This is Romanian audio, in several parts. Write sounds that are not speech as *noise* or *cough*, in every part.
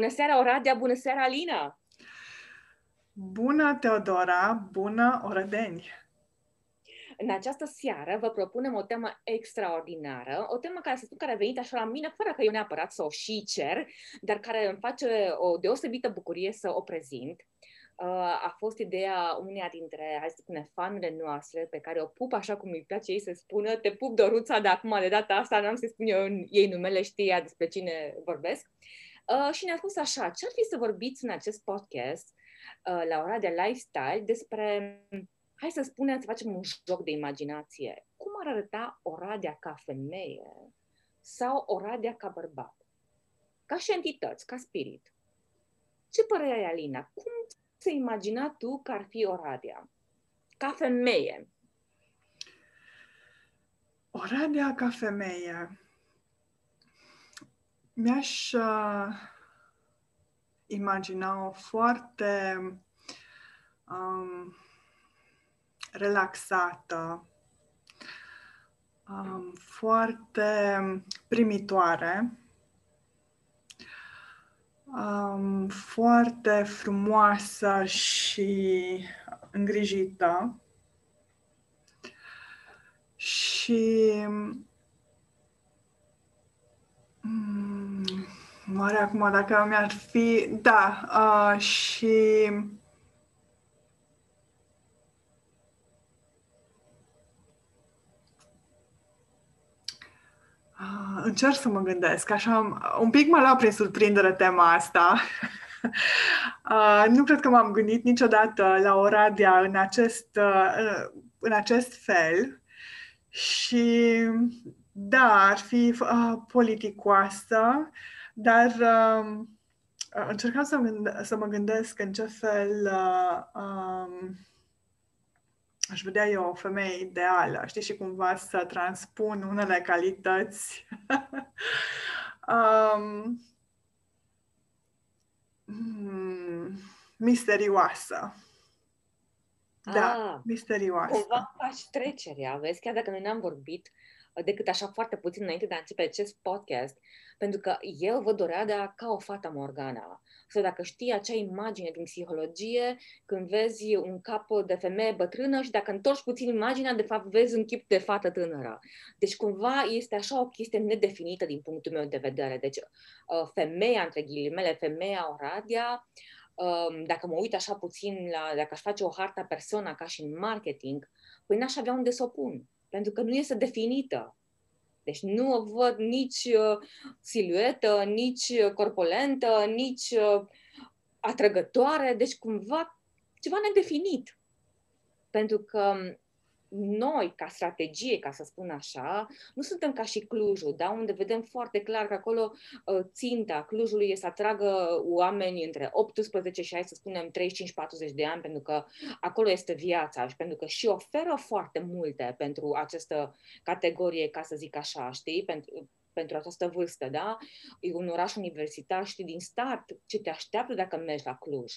Bună seara, Oradea! Bună seara, Alina! Bună, Teodora! Bună, Orădeni! În această seară vă propunem o temă extraordinară, o temă care, să spun, care a venit așa la mine, fără că eu neapărat să o și cer, dar care îmi face o deosebită bucurie să o prezint. Uh, a fost ideea uneia dintre, hai să spune, fanele noastre, pe care o pup așa cum îi place ei să spună, te pup Doruța, de acum, de data asta, n-am să spun eu ei numele, știa despre cine vorbesc. Uh, și ne-a spus așa, ce ar fi să vorbiți în acest podcast uh, la ora de lifestyle despre, hai să spunem, să facem un joc de imaginație. Cum ar arăta Oradea ca femeie sau Oradea ca bărbat? Ca și entități, ca spirit. Ce părere ai, Alina? Cum ți imagina tu că ar fi Oradea? Ca femeie. Oradea ca femeie mi-aș uh, imagina o foarte um, relaxată, um, foarte primitoare, um, foarte frumoasă și îngrijită. Și Mm, Mare acum dacă mi-ar fi... Da, uh, și... Uh, încerc să mă gândesc. Așa, un pic mă lua prin surprindere tema asta. *laughs* uh, nu cred că m-am gândit niciodată la Oradea în acest, uh, în acest fel. Și da, ar fi uh, politicoasă, dar uh, încercam să, gând- să mă gândesc în ce fel uh, um, aș vedea eu o femeie ideală, știi, și cumva să transpun unele calități *laughs* um, hmm, misterioasă. Da, ah, misterioasă. Cumva faci trecerea, vezi, chiar dacă noi n-am vorbit, decât așa foarte puțin înainte de a începe acest podcast, pentru că eu văd Oradea ca o fată Morgana. Sau dacă știi acea imagine din psihologie, când vezi un cap de femeie bătrână și dacă întorci puțin imaginea, de fapt vezi un chip de fată tânără. Deci cumva este așa o chestie nedefinită din punctul meu de vedere. Deci uh, femeia, între ghilimele, femeia Oradea, um, dacă mă uit așa puțin la, dacă aș face o harta persoana ca și în marketing, păi n-aș avea unde să o pun pentru că nu este definită. Deci nu o văd nici uh, siluetă, nici uh, corpolentă, nici uh, atrăgătoare, deci cumva ceva nedefinit. Pentru că noi, ca strategie, ca să spun așa, nu suntem ca și Clujul, da? unde vedem foarte clar că acolo uh, ținta Clujului este să atragă oameni între 18 și, hai să spunem, 35-40 de ani, pentru că acolo este viața și pentru că și oferă foarte multe pentru această categorie, ca să zic așa, știi? Pentru, pentru această vârstă, da? E un oraș universitar, știi din start ce te așteaptă dacă mergi la Cluj.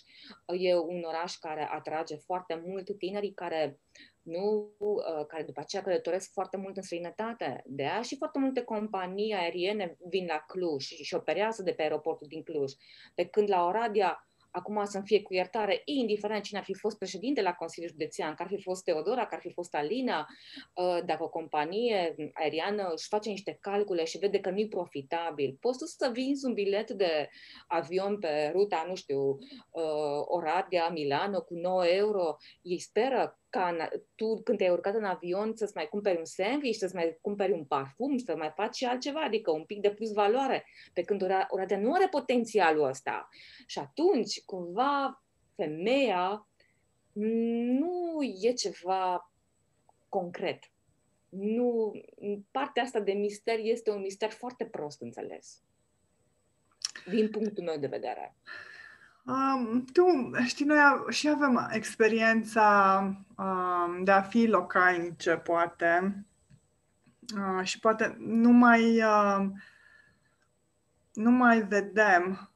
E un oraș care atrage foarte mult tinerii care nu, uh, care după aceea călătoresc foarte mult în străinătate. De aia și foarte multe companii aeriene vin la Cluj și, și operează de pe aeroportul din Cluj. Pe când la Oradea acum să-mi fie cu iertare, indiferent cine ar fi fost președinte la Consiliul Județean, că ar fi fost Teodora, că ar fi fost Alina, uh, dacă o companie aeriană își face niște calcule și vede că nu-i profitabil, poți tu să vinzi un bilet de avion pe ruta, nu știu, uh, Oradea, Milano cu 9 euro, ei speră ca tu, când te-ai urcat în avion, să-ți mai cumperi un sandwich, să-ți mai cumperi un parfum, să mai faci și altceva, adică un pic de plus valoare, pe când Oradea nu are potențialul ăsta. Și atunci, cumva, femeia nu e ceva concret. Nu, partea asta de mister este un mister foarte prost înțeles, din punctul meu de vedere. Um, tu, știi, noi și avem experiența um, de a fi localnice, poate, uh, și poate nu mai, uh, nu mai vedem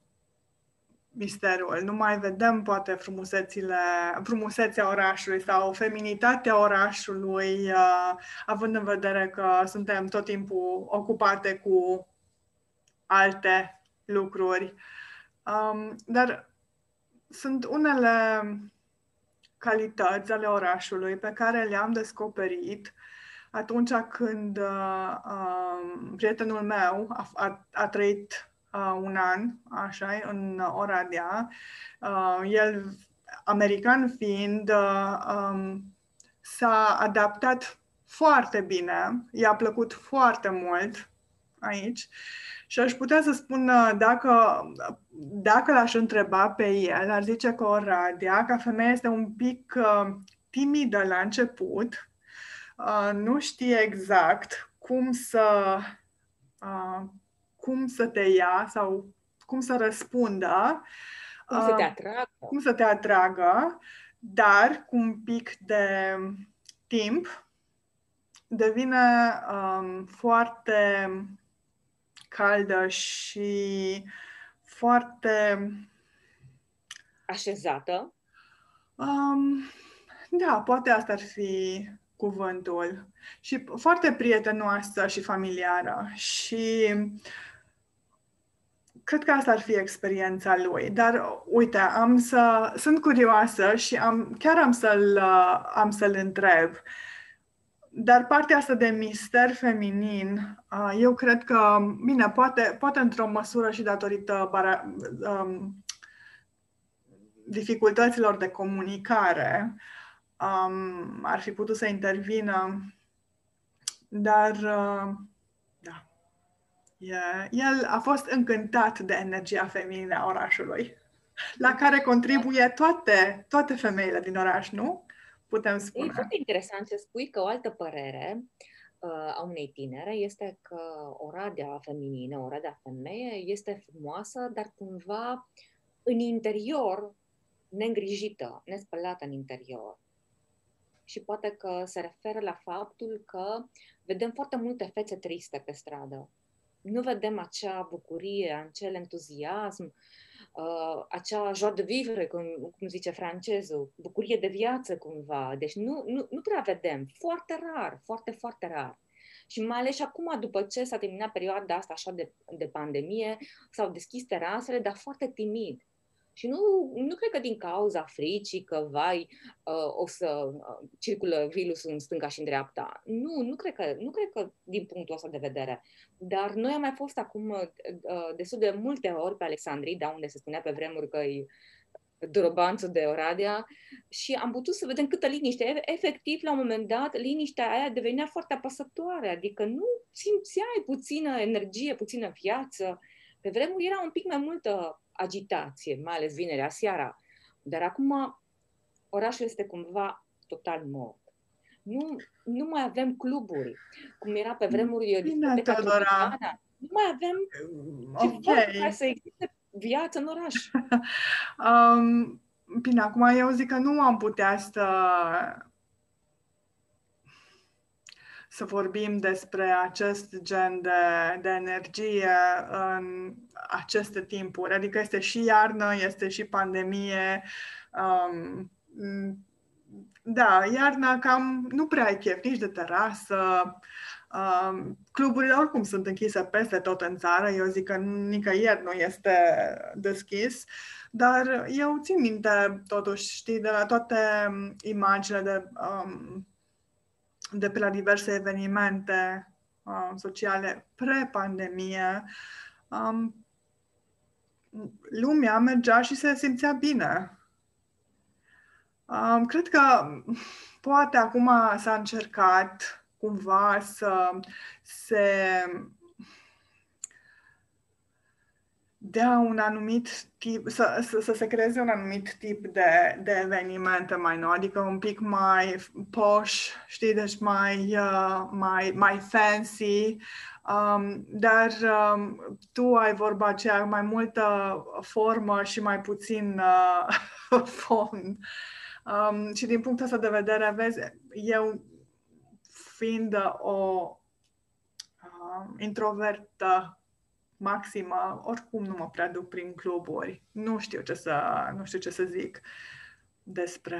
misterul, nu mai vedem poate frumusețile, frumusețea orașului sau feminitatea orașului, uh, având în vedere că suntem tot timpul ocupate cu alte lucruri. Um, dar sunt unele calități ale orașului pe care le-am descoperit atunci când uh, uh, prietenul meu a, a, a trăit uh, un an, așa, în Oradea. Uh, el, american fiind, uh, um, s-a adaptat foarte bine, i-a plăcut foarte mult aici și aș putea să spun uh, dacă, dacă l-aș întreba pe el, ar zice că Oradea, ca femeie, este un pic uh, timidă la început, uh, nu știe exact cum să, uh, cum să te ia sau cum să răspundă. Cum să te atragă. Cum să te atragă, dar cu un pic de timp devine um, foarte caldă și foarte așezată. Um, da, poate asta ar fi cuvântul. Și foarte prietenoasă și familiară. Și cred că asta ar fi experiența lui. Dar, uite, am să, sunt curioasă și am, chiar am să-l, am să-l întreb. Dar partea asta de mister feminin, eu cred că, bine, poate, poate într-o măsură și datorită bara, um, dificultăților de comunicare, um, ar fi putut să intervină, dar uh, da, yeah. el a fost încântat de energia feminină a orașului, la care contribuie toate, toate femeile din oraș, nu? Putem spune. E foarte interesant ce spui că o altă părere uh, a unei tinere este că Oradea feminină, Oradea femeie, este frumoasă, dar cumva în interior neîngrijită, nespălată în interior și poate că se referă la faptul că vedem foarte multe fețe triste pe stradă. Nu vedem acea bucurie, acel entuziasm, uh, acea joie de vivre, cum, cum zice francezul, bucurie de viață cumva. Deci nu, nu, nu prea vedem, foarte rar, foarte, foarte rar. Și mai ales și acum, după ce s-a terminat perioada asta așa de, de pandemie, s-au deschis terasele, dar foarte timid. Și nu, nu cred că din cauza fricii că, vai, uh, o să uh, circulă virusul în stânga și în dreapta. Nu, nu cred, că, nu cred că din punctul ăsta de vedere. Dar noi am mai fost acum uh, destul de multe ori pe Alexandrii, da, unde se spunea pe vremuri că e Dorobanțul de Oradea și am putut să vedem câtă liniște. Efectiv, la un moment dat, liniștea aia devenea foarte apăsătoare, adică nu simțeai puțină energie, puțină viață. Pe vremuri era un pic mai multă agitație, mai ales vinerea seara. Dar acum orașul este cumva total mort. Nu, nu mai avem cluburi, cum era pe vremuri Bine, Teodora. Nu mai avem okay. ceva să existe viață în oraș. *laughs* um, bine, acum eu zic că nu am putea să să vorbim despre acest gen de, de energie în aceste timpuri. Adică este și iarnă, este și pandemie. Um, da, iarna cam nu prea ai chef nici de terasă. Um, cluburile oricum sunt închise peste tot în țară. Eu zic că nicăieri nu este deschis. Dar eu țin minte, totuși, știi, de la toate imaginile de um, de pe la diverse evenimente uh, sociale pre-pandemie, um, lumea mergea și se simțea bine. Um, cred că poate acum s-a încercat cumva să se dea un anumit tip, să, să, să se creeze un anumit tip de, de evenimente mai nou, adică un pic mai posh, știi, deci mai, uh, mai, mai fancy, um, dar um, tu ai vorba aceea mai multă formă și mai puțin uh, *laughs* fond. Um, și din punctul ăsta de vedere, vezi, eu fiind o uh, introvertă maximă, oricum nu mă prea duc prin cluburi. Nu știu ce să, nu știu ce să zic despre...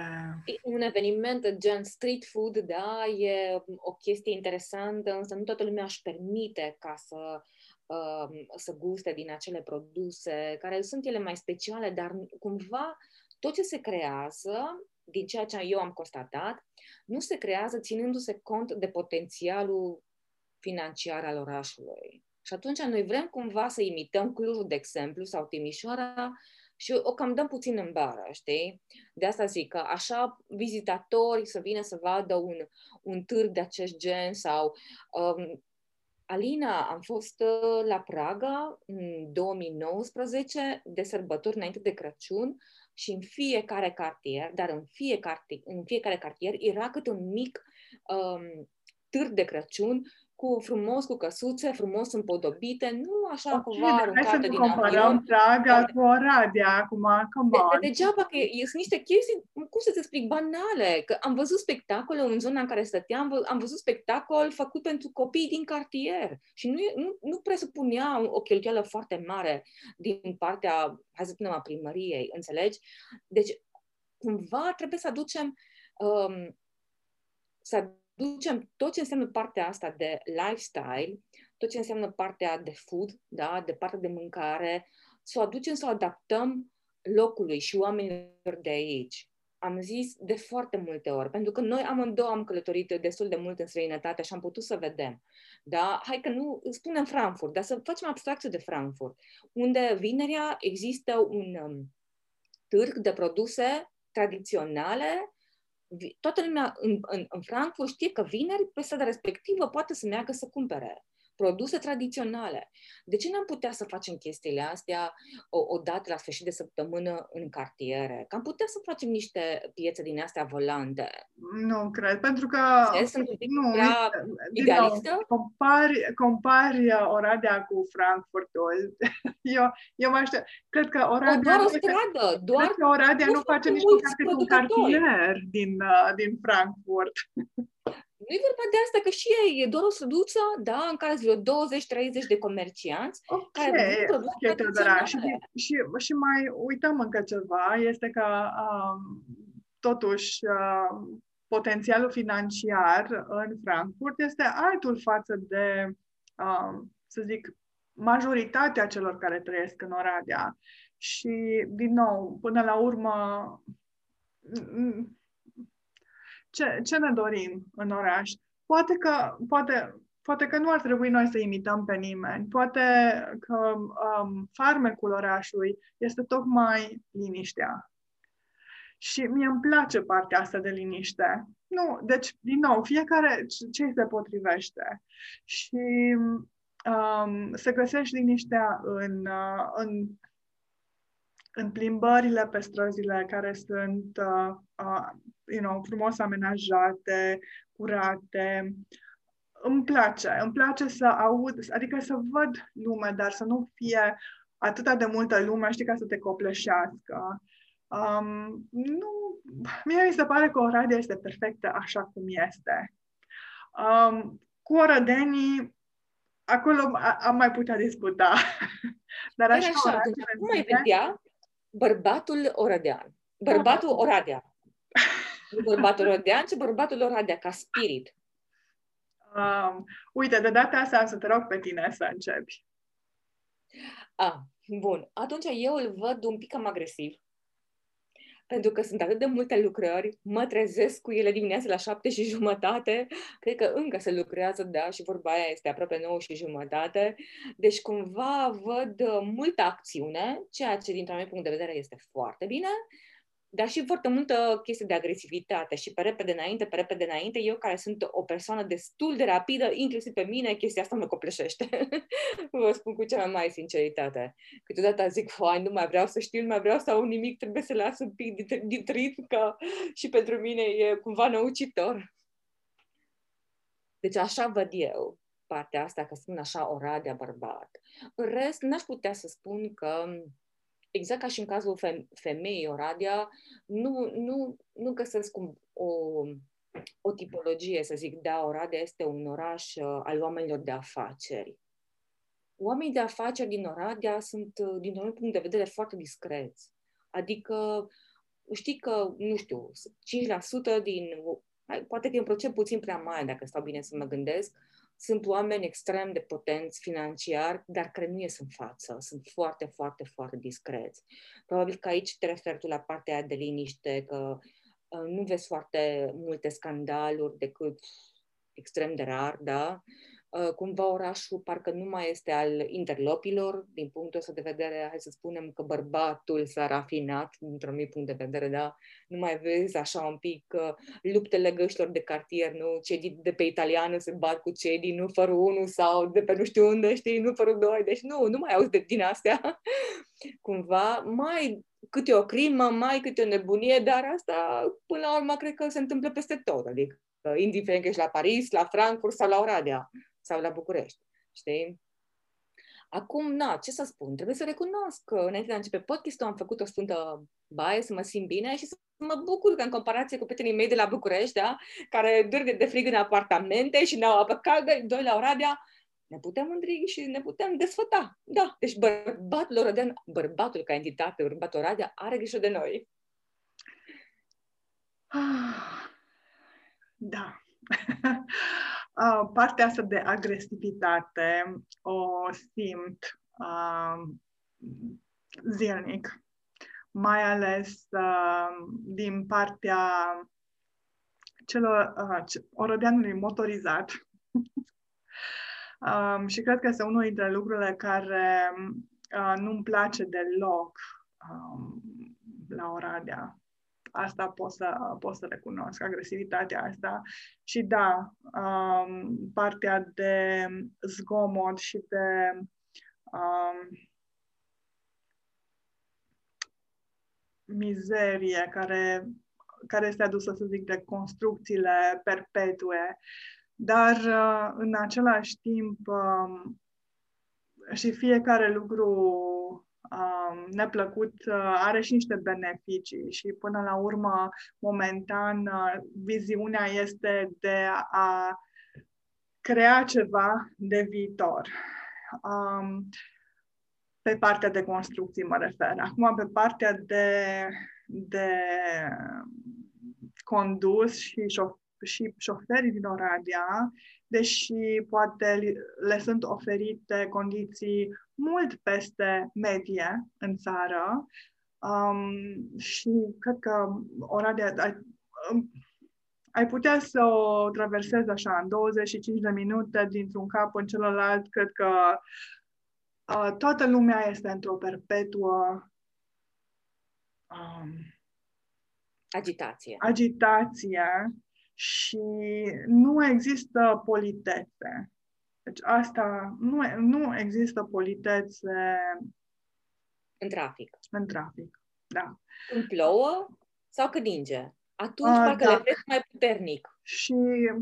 Un eveniment gen street food, da, e o chestie interesantă, însă nu toată lumea își permite ca să uh, să guste din acele produse, care sunt ele mai speciale, dar cumva tot ce se creează, din ceea ce eu am constatat, nu se creează ținându-se cont de potențialul financiar al orașului. Și atunci noi vrem cumva să imităm Clujul, de exemplu, sau Timișoara, și o cam dăm puțin în bară, știi? De asta zic că așa vizitatori să vină să vadă un, un târg de acest gen sau... Um, Alina, am fost uh, la Praga în 2019 de sărbători înainte de Crăciun și în fiecare cartier, dar în fiecare, în fiecare cartier era cât un mic um, târg de Crăciun cu frumos, cu căsuțe, frumos împodobite, nu așa okay, cumva aruncate din comparăm Praga cu Oradea acum, come on. De, degeaba că sunt niște chestii, cum să-ți explic, banale, că am văzut spectacole în zona în care stăteam, am văzut spectacol făcut pentru copii din cartier și nu, nu, nu presupunea o cheltuială foarte mare din partea, hai să spunem, a primăriei, înțelegi? Deci, cumva trebuie să aducem um, să ducem tot ce înseamnă partea asta de lifestyle, tot ce înseamnă partea de food, da, de partea de mâncare, să o aducem, să o adaptăm locului și oamenilor de aici. Am zis de foarte multe ori, pentru că noi amândouă am călătorit destul de mult în străinătate și am putut să vedem. Da? Hai că nu spunem Frankfurt, dar să facem abstracție de Frankfurt, unde vinerea există un um, târg de produse tradiționale toată lumea în, în, în Frankfurt știe că vineri, pe strada respectivă, poate să meargă să cumpere produse tradiționale. De ce n-am putea să facem chestiile astea o, o dată la sfârșit de săptămână în cartiere? Că am putea să facem niște piețe din astea volante. Nu cred, pentru că... Sunt un pic nu, idealistă? Nou, compari, compari Oradea cu Frankfurtul. *laughs* Eu, eu mă aștept. Cred că Oradea... Doar o stradă, doar... Cred că Oradea nu, nu face nici măcar un cartier din, uh, din Frankfurt. *laughs* Nu e vorba de asta, că și ei, e doar o străduță, da, în care sunt vreo 20-30 de comercianți okay. care okay, Teodora. Și, și, și mai uităm încă ceva, este că um, totuși uh, potențialul financiar în Frankfurt este altul față de, um, să zic, majoritatea celor care trăiesc în Oradea. Și, din nou, până la urmă, ce, ce ne dorim în oraș. Poate că, poate, poate că nu ar trebui noi să imităm pe nimeni. Poate că um, farmecul orașului este tocmai liniștea. Și mie îmi place partea asta de liniște. Nu, deci, din nou, fiecare ce se potrivește. Și um, să găsești liniștea în, uh, în, în plimbările pe străzile care sunt uh, uh, you know, frumos amenajate, curate. Îmi place, îmi place să aud, adică să văd lume, dar să nu fie atâta de multă lume, știi, ca să te copleșească. Um, nu, mie mi se pare că Oradea este perfectă așa cum este. Um, cu orădenii, acolo am mai putea discuta. *laughs* Dar așa, așa cum ai vedea bărbatul orădean? Bărbatul Oradea. bărbatul Oradea, ce bărbatul Oradea, ca spirit. Um, uite, de data asta să te rog pe tine să începi. Ah, bun. Atunci eu îl văd un pic cam agresiv. Pentru că sunt atât de multe lucrări, mă trezesc cu ele dimineața la șapte și jumătate, cred că încă se lucrează, da, și vorba aia este aproape nouă și jumătate, deci cumva văd multă acțiune, ceea ce dintr-un punct de vedere este foarte bine, dar și foarte multă chestie de agresivitate și pe repede înainte, pe repede înainte. Eu, care sunt o persoană destul de rapidă, inclusiv pe mine, chestia asta mă copleșește. *laughs* Vă spun cu cea mai mare sinceritate. Câteodată zic, hai, nu mai vreau să știu, nu mai vreau să au nimic, trebuie să las un pic din, din ritm, că și pentru mine e cumva năucitor. Deci așa văd eu partea asta, că spun așa, Oradea bărbat. În rest, n-aș putea să spun că exact ca și în cazul femeii Oradea, nu, nu, nu găsesc o, o tipologie, să zic, da, Oradea este un oraș uh, al oamenilor de afaceri. Oamenii de afaceri din Oradea sunt, uh, din un punct de vedere, foarte discreți. Adică, știi că, nu știu, 5% din, poate că e un procent puțin prea mare, dacă stau bine să mă gândesc, sunt oameni extrem de potenți financiar, dar care nu ies în față. Sunt foarte, foarte, foarte discreți. Probabil că aici te referi tu la partea de liniște, că uh, nu vezi foarte multe scandaluri decât extrem de rar, da? Uh, cumva orașul parcă nu mai este al interlopilor, din punctul ăsta de vedere, hai să spunem că bărbatul s-a rafinat, dintr-un mic punct de vedere, da? Nu mai vezi așa un pic uh, luptele găștilor de cartier, nu? Cei de pe italiană se bat cu cei din numărul 1 sau de pe nu știu unde, știi, numărul 2, deci nu, nu mai auzi de din astea. *laughs* Cumva, mai câte o crimă, mai câte o nebunie, dar asta, până la urmă, cred că se întâmplă peste tot, adică indiferent că ești la Paris, la Frankfurt sau la Oradea sau la București, știi? Acum, na, ce să spun? Trebuie să recunosc că înainte de a începe podcastul am făcut o sfântă baie să mă simt bine și să mă bucur că în comparație cu prietenii mei de la București, da, care dârgă de frig în apartamente și ne-au apă caldă, doi la Oradea, ne putem mândri și ne putem desfăta. Da, deci bărbatul Oradea, bărbatul ca entitate, bărbatul Oradea, are grijă de noi. Ah, da. *laughs* partea asta de agresivitate o simt uh, zilnic, mai ales uh, din partea celor uh, orădeanului motorizat. *laughs* um, și cred că este unul dintre lucrurile care uh, nu-mi place deloc um, la Oradea asta pot să, pot să recunosc, agresivitatea asta. Și da, um, partea de zgomot și de um, mizerie care, care este adusă, să zic, de construcțiile perpetue, dar uh, în același timp um, și fiecare lucru um, neplăcut uh, are și niște beneficii și până la urmă, momentan, uh, viziunea este de a crea ceva de viitor. Um, pe partea de construcții mă refer. Acum, pe partea de, de condus și, șof- și șoferii din Oradea, deși poate le sunt oferite condiții mult peste medie în țară um, și cred că Oradea ai, um, ai putea să o traversezi așa în 25 de minute dintr-un cap în celălalt, cred că uh, toată lumea este într-o perpetuă um, agitație. agitație și nu există politețe. Deci asta, nu, nu există politețe în trafic. În trafic, da. Când plouă sau când ninge? Atunci uh, parcă da. le vezi mai puternic. Și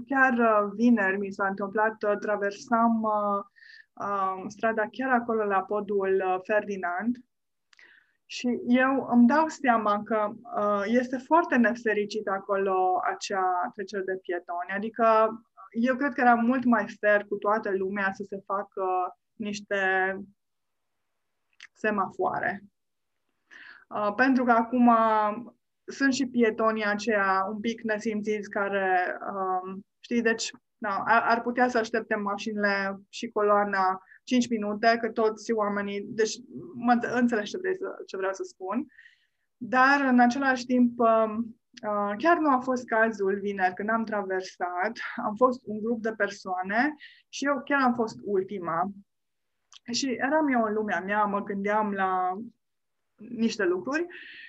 chiar uh, vineri mi s-a întâmplat, uh, traversam uh, uh, strada chiar acolo la podul uh, Ferdinand și eu îmi dau seama că uh, este foarte nefericit acolo acea trecere de pietoni. Adică eu cred că era mult mai fair cu toată lumea să se facă niște semafoare. Uh, pentru că acum sunt și pietonii aceia un pic nesimțiți care, uh, știi, deci da, ar, ar putea să aștepte mașinile și coloana 5 minute, că toți oamenii, deci mă înțelegi ce, vrei să, ce vreau să spun, dar în același timp um, uh, chiar nu a fost cazul vineri când am traversat, am fost un grup de persoane și eu chiar am fost ultima. Și eram eu în lumea mea, mă gândeam la niște lucruri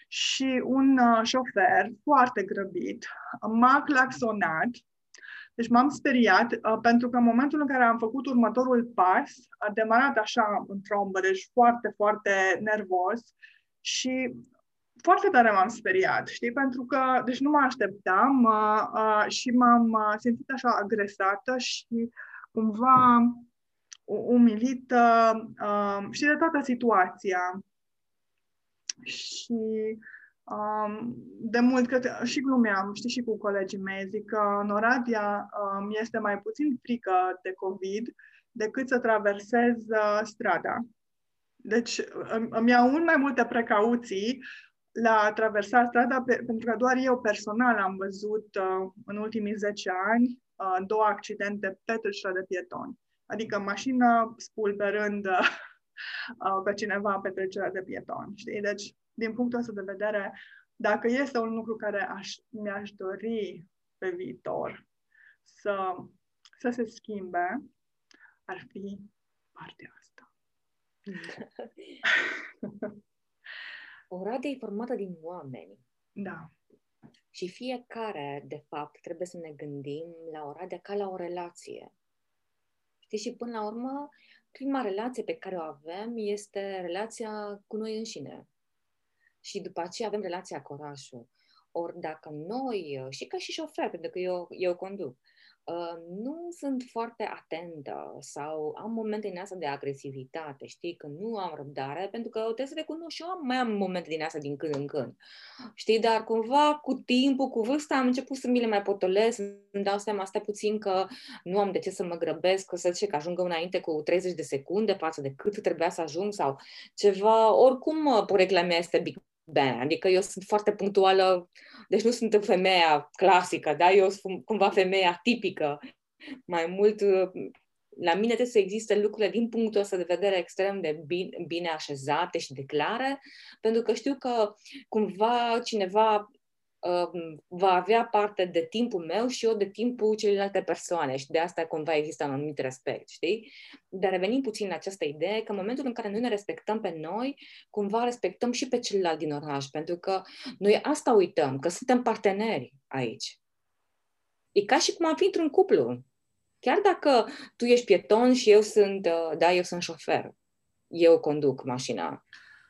și un uh, șofer foarte grăbit m-a claxonat deci m-am speriat uh, pentru că în momentul în care am făcut următorul pas, a demarat așa în trombă, deci foarte, foarte nervos și foarte tare m-am speriat, știi? Pentru că, deci nu mă așteptam uh, uh, și m-am uh, simțit așa agresată și cumva umilită, uh, știi, de toată situația. Și Um, de mult, că și glumeam, știi, și cu colegii mei, zic că în Oradea um, este mai puțin frică de COVID decât să traversez uh, strada. Deci îmi iau mult mai multe precauții la traversa strada, pe, pentru că doar eu personal am văzut uh, în ultimii 10 ani uh, două accidente pe trecerea de pietoni. Adică mașină spulberând uh, pe cineva pe trecerea de pietoni. Știi? Deci, din punctul ăsta de vedere, dacă este un lucru care aș, mi-aș dori pe viitor să, să se schimbe, ar fi partea asta. *laughs* Oradea e formată din oameni. Da. Și fiecare, de fapt, trebuie să ne gândim la Oradea ca la o relație. Știi, și până la urmă, prima relație pe care o avem este relația cu noi înșine. Și după aceea avem relația cu orașul. Ori dacă noi, și ca și șofer, pentru că eu, eu conduc, Uh, nu sunt foarte atentă sau am momente din asta de agresivitate, știi, că nu am răbdare, pentru că trebuie să recunosc și eu am, mai am momente din asta din când în când. Știi, dar cumva cu timpul, cu vârsta am început să mi le mai potolesc, îmi dau seama, stai puțin că nu am de ce să mă grăbesc, că să zice că ajung înainte cu 30 de secunde față de cât trebuia să ajung sau ceva. Oricum, porecla mea este big bang, adică eu sunt foarte punctuală deci nu sunt femeia clasică, da? Eu sunt cumva femeia tipică. Mai mult, la mine trebuie să existe lucrurile din punctul ăsta de vedere extrem de bine, bine așezate și de clare, pentru că știu că cumva cineva Um, va avea parte de timpul meu și eu de timpul celelalte persoane și de asta cumva există un anumit respect, știi? Dar revenim puțin la această idee că în momentul în care noi ne respectăm pe noi, cumva respectăm și pe celălalt din oraș, pentru că noi asta uităm, că suntem parteneri aici. E ca și cum am fi într-un cuplu. Chiar dacă tu ești pieton și eu sunt, uh, da, eu sunt șofer. Eu conduc mașina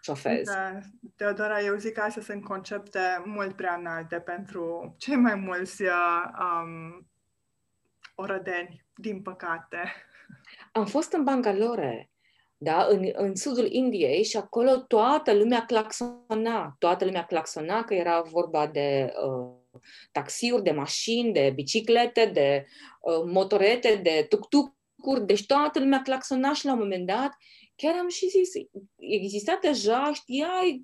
șofez. Da, Teodora, eu zic că astea sunt concepte mult prea înalte pentru cei mai mulți uh, um, orădeni, din păcate. Am fost în Bangalore, da, în, în sudul Indiei și acolo toată lumea claxona, toată lumea claxona că era vorba de uh, taxiuri, de mașini, de biciclete, de uh, motorete, de tuk-tuk-uri, deci toată lumea claxona și la un moment dat chiar am și zis, exista deja, știai,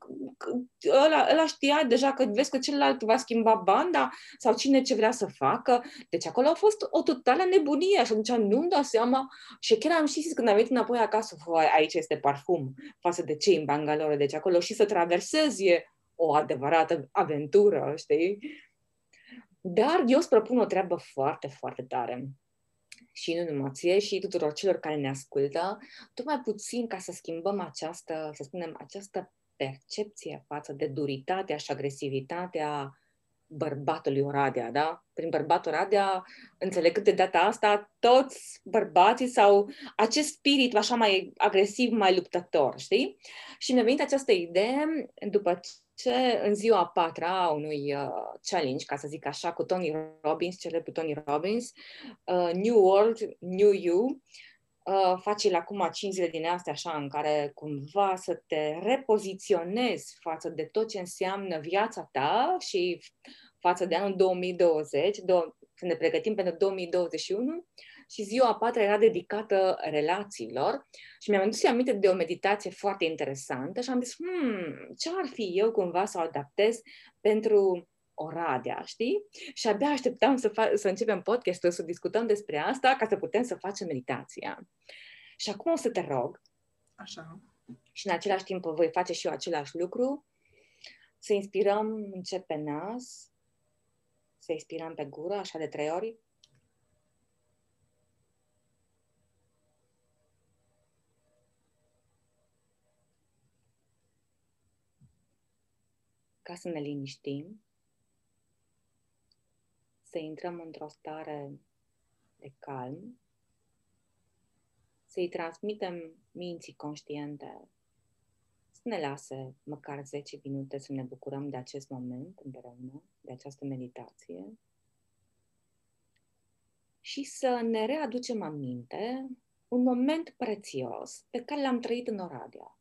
ăla, ăla știa deja că vezi că celălalt va schimba banda sau cine ce vrea să facă. Deci acolo a fost o totală nebunie și atunci nu-mi dau seama și chiar am și zis când am venit înapoi acasă, aici este parfum față de cei în Bangalore, deci acolo și să traversezi e o adevărată aventură, știi? Dar eu îți propun o treabă foarte, foarte tare și nu numai ție, și tuturor celor care ne ascultă, tocmai puțin ca să schimbăm această, să spunem, această percepție față de duritatea și agresivitatea bărbatului Oradea, da? Prin bărbatul Oradea, înțeleg că de data asta toți bărbații sau acest spirit așa mai agresiv, mai luptător, știi? Și mi-a venit această idee după ce în ziua a patra a unui uh, challenge, ca să zic așa, cu Tony Robbins, celebru Tony Robbins, uh, New World, New You, uh, face la acum 5 zile din astea așa, în care cumva să te repoziționezi față de tot ce înseamnă viața ta și față de anul 2020, do- să ne pregătim pentru 2021 și ziua a patra era dedicată relațiilor și mi-am adus aminte de o meditație foarte interesantă și am zis, hmm, ce ar fi eu cumva să o adaptez pentru Oradea, știi? Și abia așteptam să, fa- să începem podcastul, să discutăm despre asta, ca să putem să facem meditația. Și acum o să te rog, Așa. și în același timp voi face și eu același lucru, să inspirăm încet pe nas, să expirăm pe gură, așa de trei ori. Ca să ne liniștim, să intrăm într-o stare de calm, să-i transmitem minții conștiente să ne lase măcar 10 minute să ne bucurăm de acest moment împreună, de această meditație și să ne readucem aminte un moment prețios pe care l-am trăit în Oradea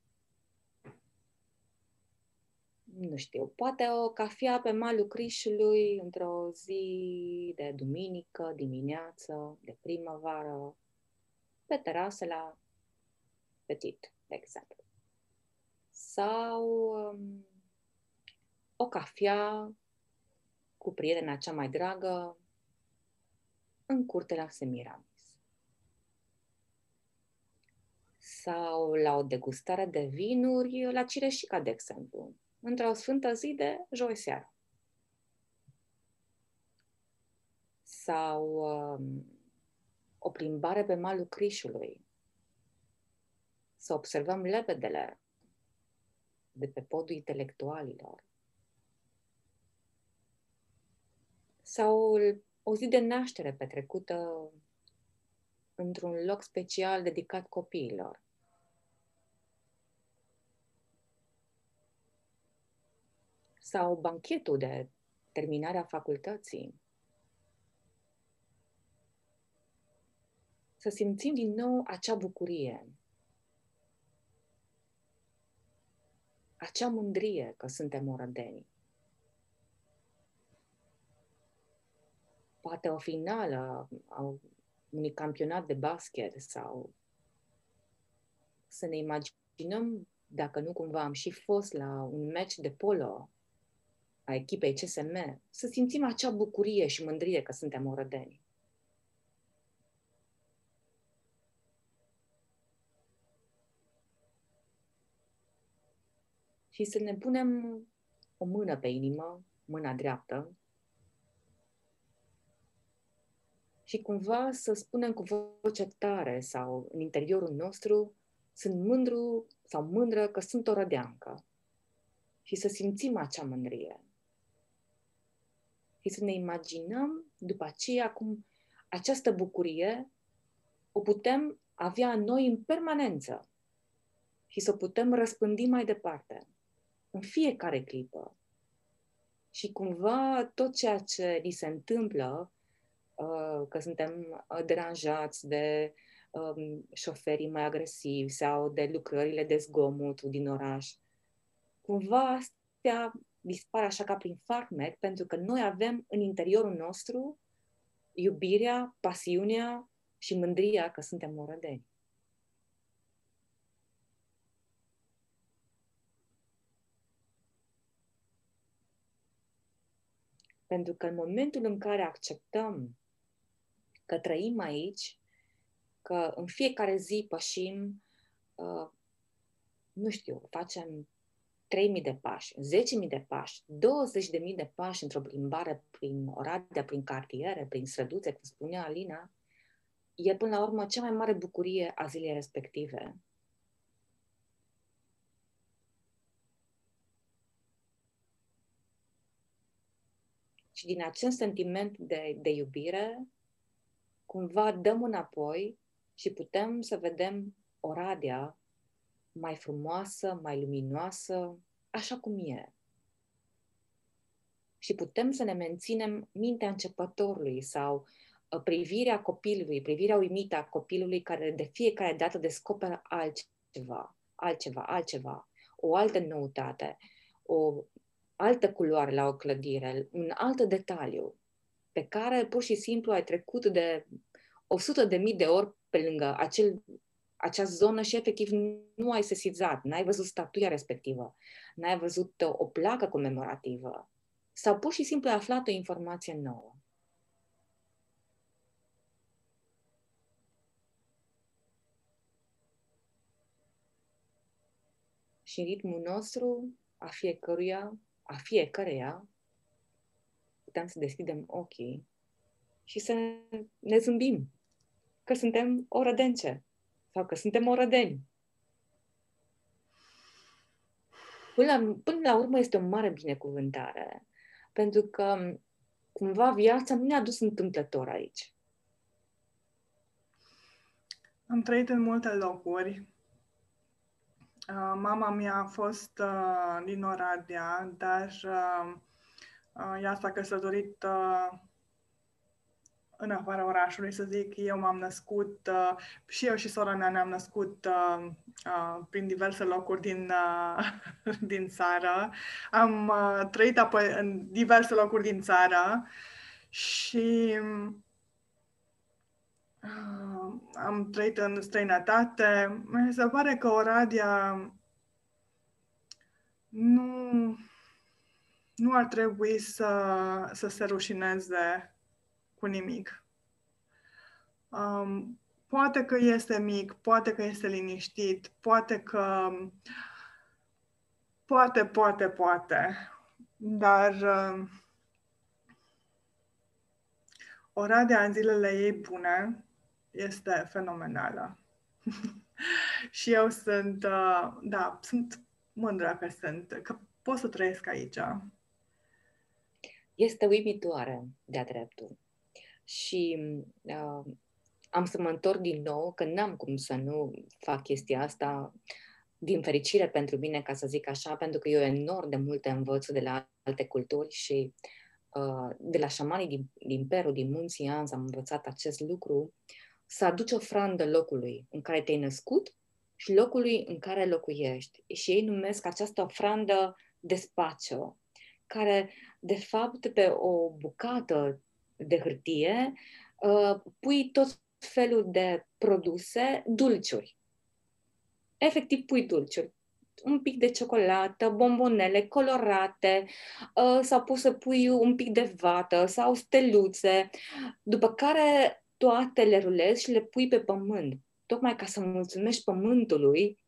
nu știu, poate o cafea pe malul Crișului într-o zi de duminică, dimineață, de primăvară, pe terasă la Petit, de exemplu. Sau um, o cafea cu prietena cea mai dragă în curte la Semiramis. Sau la o degustare de vinuri la Cireșica, de exemplu, într-o sfântă zi de joi seara. Sau um, o plimbare pe malul Crișului, să observăm lepedele de pe podul intelectualilor. Sau o zi de naștere petrecută într-un loc special dedicat copiilor. Sau banchetul de terminare a facultății. Să simțim din nou acea bucurie, acea mândrie că suntem orădeni. Poate o finală a unui campionat de basket sau să ne imaginăm dacă nu cumva am și fost la un match de polo a echipei CSM, să simțim acea bucurie și mândrie că suntem orădeni. și să ne punem o mână pe inimă, mâna dreaptă, și cumva să spunem cu voce tare sau în interiorul nostru, sunt mândru sau mândră că sunt o rădeancă. Și să simțim acea mândrie. Și să ne imaginăm după aceea cum această bucurie o putem avea noi în permanență și să o putem răspândi mai departe în fiecare clipă. Și cumva tot ceea ce ni se întâmplă, uh, că suntem uh, deranjați de um, șoferii mai agresivi sau de lucrările de zgomot din oraș, cumva astea dispar așa ca prin farmec, pentru că noi avem în interiorul nostru iubirea, pasiunea și mândria că suntem morădeni. Pentru că în momentul în care acceptăm că trăim aici, că în fiecare zi pășim, uh, nu știu, facem 3.000 de pași, 10.000 de pași, 20.000 de pași într-o plimbare prin Oradea, prin cartiere, prin străduțe, cum spunea Alina, e până la urmă cea mai mare bucurie a zilei respective. Și din acest sentiment de, de iubire, cumva dăm înapoi și putem să vedem Oradea mai frumoasă, mai luminoasă, așa cum e. Și putem să ne menținem mintea începătorului sau uh, privirea copilului, privirea uimită a copilului care de fiecare dată descoperă altceva, altceva, altceva, o altă noutate, o altă culoare la o clădire, un alt detaliu pe care pur și simplu ai trecut de 100 de mii de ori pe lângă acel, acea zonă și efectiv nu ai sesizat, n-ai văzut statuia respectivă, n-ai văzut o placă comemorativă sau pur și simplu ai aflat o informație nouă. Și în ritmul nostru, a fiecăruia, a fiecăreia, putem să deschidem ochii și să ne zâmbim că suntem orădence sau că suntem orădeni. Până la, până la urmă este o mare binecuvântare, pentru că cumva viața nu ne-a dus întâmplător aici. Am trăit în multe locuri Uh, mama mea a fost uh, din Oradea, dar uh, uh, ea s-a căsătorit uh, în afara orașului, să zic. Eu m-am născut, uh, și eu și sora mea ne-am născut uh, uh, prin diverse locuri din, uh, *laughs* din țară. Am uh, trăit apoi în diverse locuri din țară și Uh, am trăit în străinătate. Mi se pare că Oradea nu, nu ar trebui să, să se rușineze cu nimic. Um, poate că este mic, poate că este liniștit, poate că. Poate, poate, poate. Dar. Uh, Oradea în zilele ei bune este fenomenală. *laughs* și eu sunt, uh, da, sunt mândră că sunt, că pot să trăiesc aici. Este uimitoare, de-a dreptul. Și uh, am să mă întorc din nou, că n-am cum să nu fac chestia asta din fericire pentru mine, ca să zic așa, pentru că eu enorm de multe învăț de la alte culturi și uh, de la șamanii din, din Peru, din munții Anz, am învățat acest lucru, să aduci ofrandă locului în care te-ai născut și locului în care locuiești. Și ei numesc această ofrandă de spațiu, care, de fapt, pe o bucată de hârtie, uh, pui tot felul de produse dulciuri. Efectiv, pui dulciuri. Un pic de ciocolată, bombonele colorate, uh, sau poți să pui un pic de vată sau steluțe, după care toate le rulezi și le pui pe pământ, tocmai ca să mulțumești pământului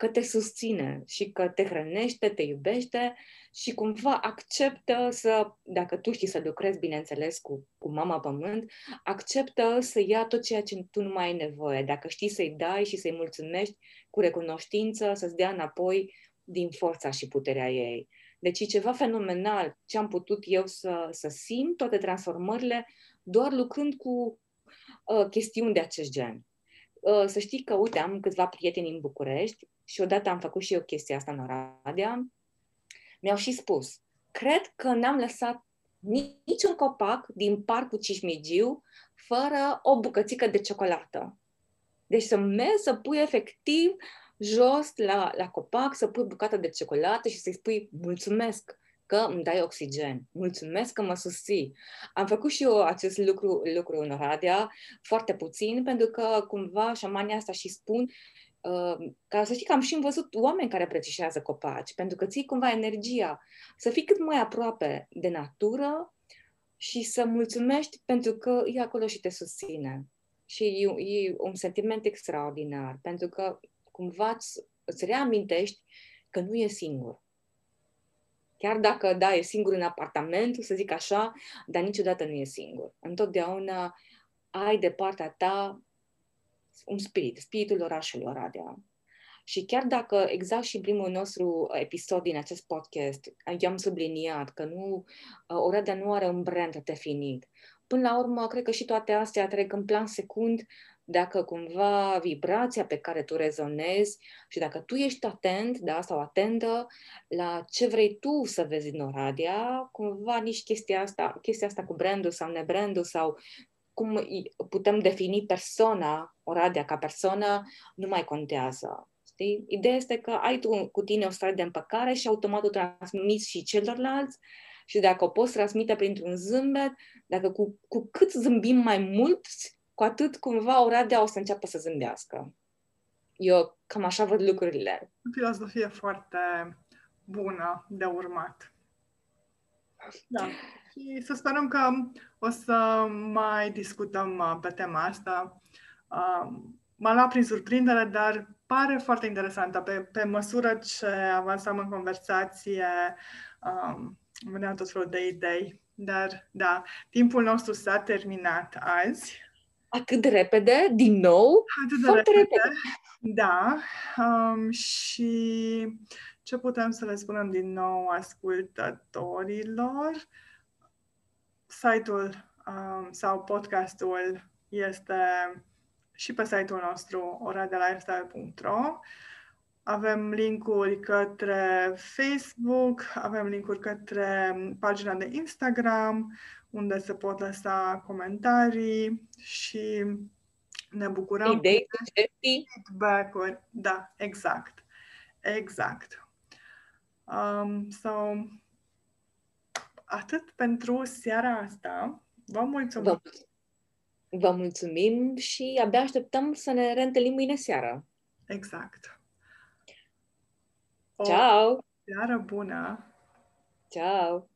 că te susține și că te hrănește, te iubește și cumva acceptă să, dacă tu știi să lucrezi, bineînțeles, cu, cu mama pământ, acceptă să ia tot ceea ce tu nu mai ai nevoie. Dacă știi să-i dai și să-i mulțumești cu recunoștință, să-ți dea înapoi din forța și puterea ei. Deci e ceva fenomenal ce am putut eu să, să simt, toate transformările, doar lucrând cu uh, chestiuni de acest gen. Uh, să știi că, uite, am câțiva prieteni în București și odată am făcut și eu chestia asta în Oradea. Mi-au și spus, cred că n-am lăsat niciun copac din parcul Cismigiu fără o bucățică de ciocolată. Deci să mergi să pui efectiv jos la, la copac, să pui bucata de ciocolată și să-i spui mulțumesc că îmi dai oxigen. Mulțumesc că mă susții. Am făcut și eu acest lucru, lucru în Oradea, foarte puțin, pentru că cumva șamania asta și spun Uh, ca să știi că am și văzut oameni care prețișează copaci, pentru că ții cumva energia, să fii cât mai aproape de natură și să mulțumești pentru că e acolo și te susține. Și e, e un sentiment extraordinar, pentru că cumva îți, îți reamintești că nu e singur. Chiar dacă, da, e singur în apartament, să zic așa, dar niciodată nu e singur. Întotdeauna ai de partea ta un spirit, spiritul orașului Oradea. Și chiar dacă exact și în primul nostru episod din acest podcast eu am subliniat că nu, Oradea nu are un brand definit, până la urmă, cred că și toate astea trec în plan secund dacă cumva vibrația pe care tu rezonezi și dacă tu ești atent, da, sau atentă la ce vrei tu să vezi în Oradea, cumva nici chestia asta, chestia asta cu brandul sau nebrandul sau cum putem defini persoana, Oradea ca persoană, nu mai contează. Știi? Ideea este că ai tu cu tine o stare de împăcare și automat o transmiți și celorlalți și dacă o poți transmite printr-un zâmbet, dacă cu, cu cât zâmbim mai mult, cu atât cumva Oradea o să înceapă să zâmbească. Eu cam așa văd lucrurile. O filozofie foarte bună de urmat. Da. Și să sperăm că o să mai discutăm uh, pe tema asta. Um, m-a luat prin surprindere, dar pare foarte interesantă. Pe, pe măsură ce avansam în conversație, um, veneam tot felul de idei. Dar, da, timpul nostru s-a terminat azi. Atât de repede, din nou? Atât de foarte repede. repede. Da. Um, și ce putem să le spunem din nou ascultătorilor? Site-ul um, sau podcastul este și pe site-ul nostru oradelifestyle.ro. Avem linkuri către Facebook, avem linkuri către pagina de Instagram, unde se pot lăsa comentarii și ne bucurăm Idei, feedback-uri. Da, exact. Exact. Um, so, atât pentru seara asta. Vă mulțumim! Vă, vă mulțumim și abia așteptăm să ne reîntâlnim mâine seară. Exact. O Ciao! seară bună! Ciao!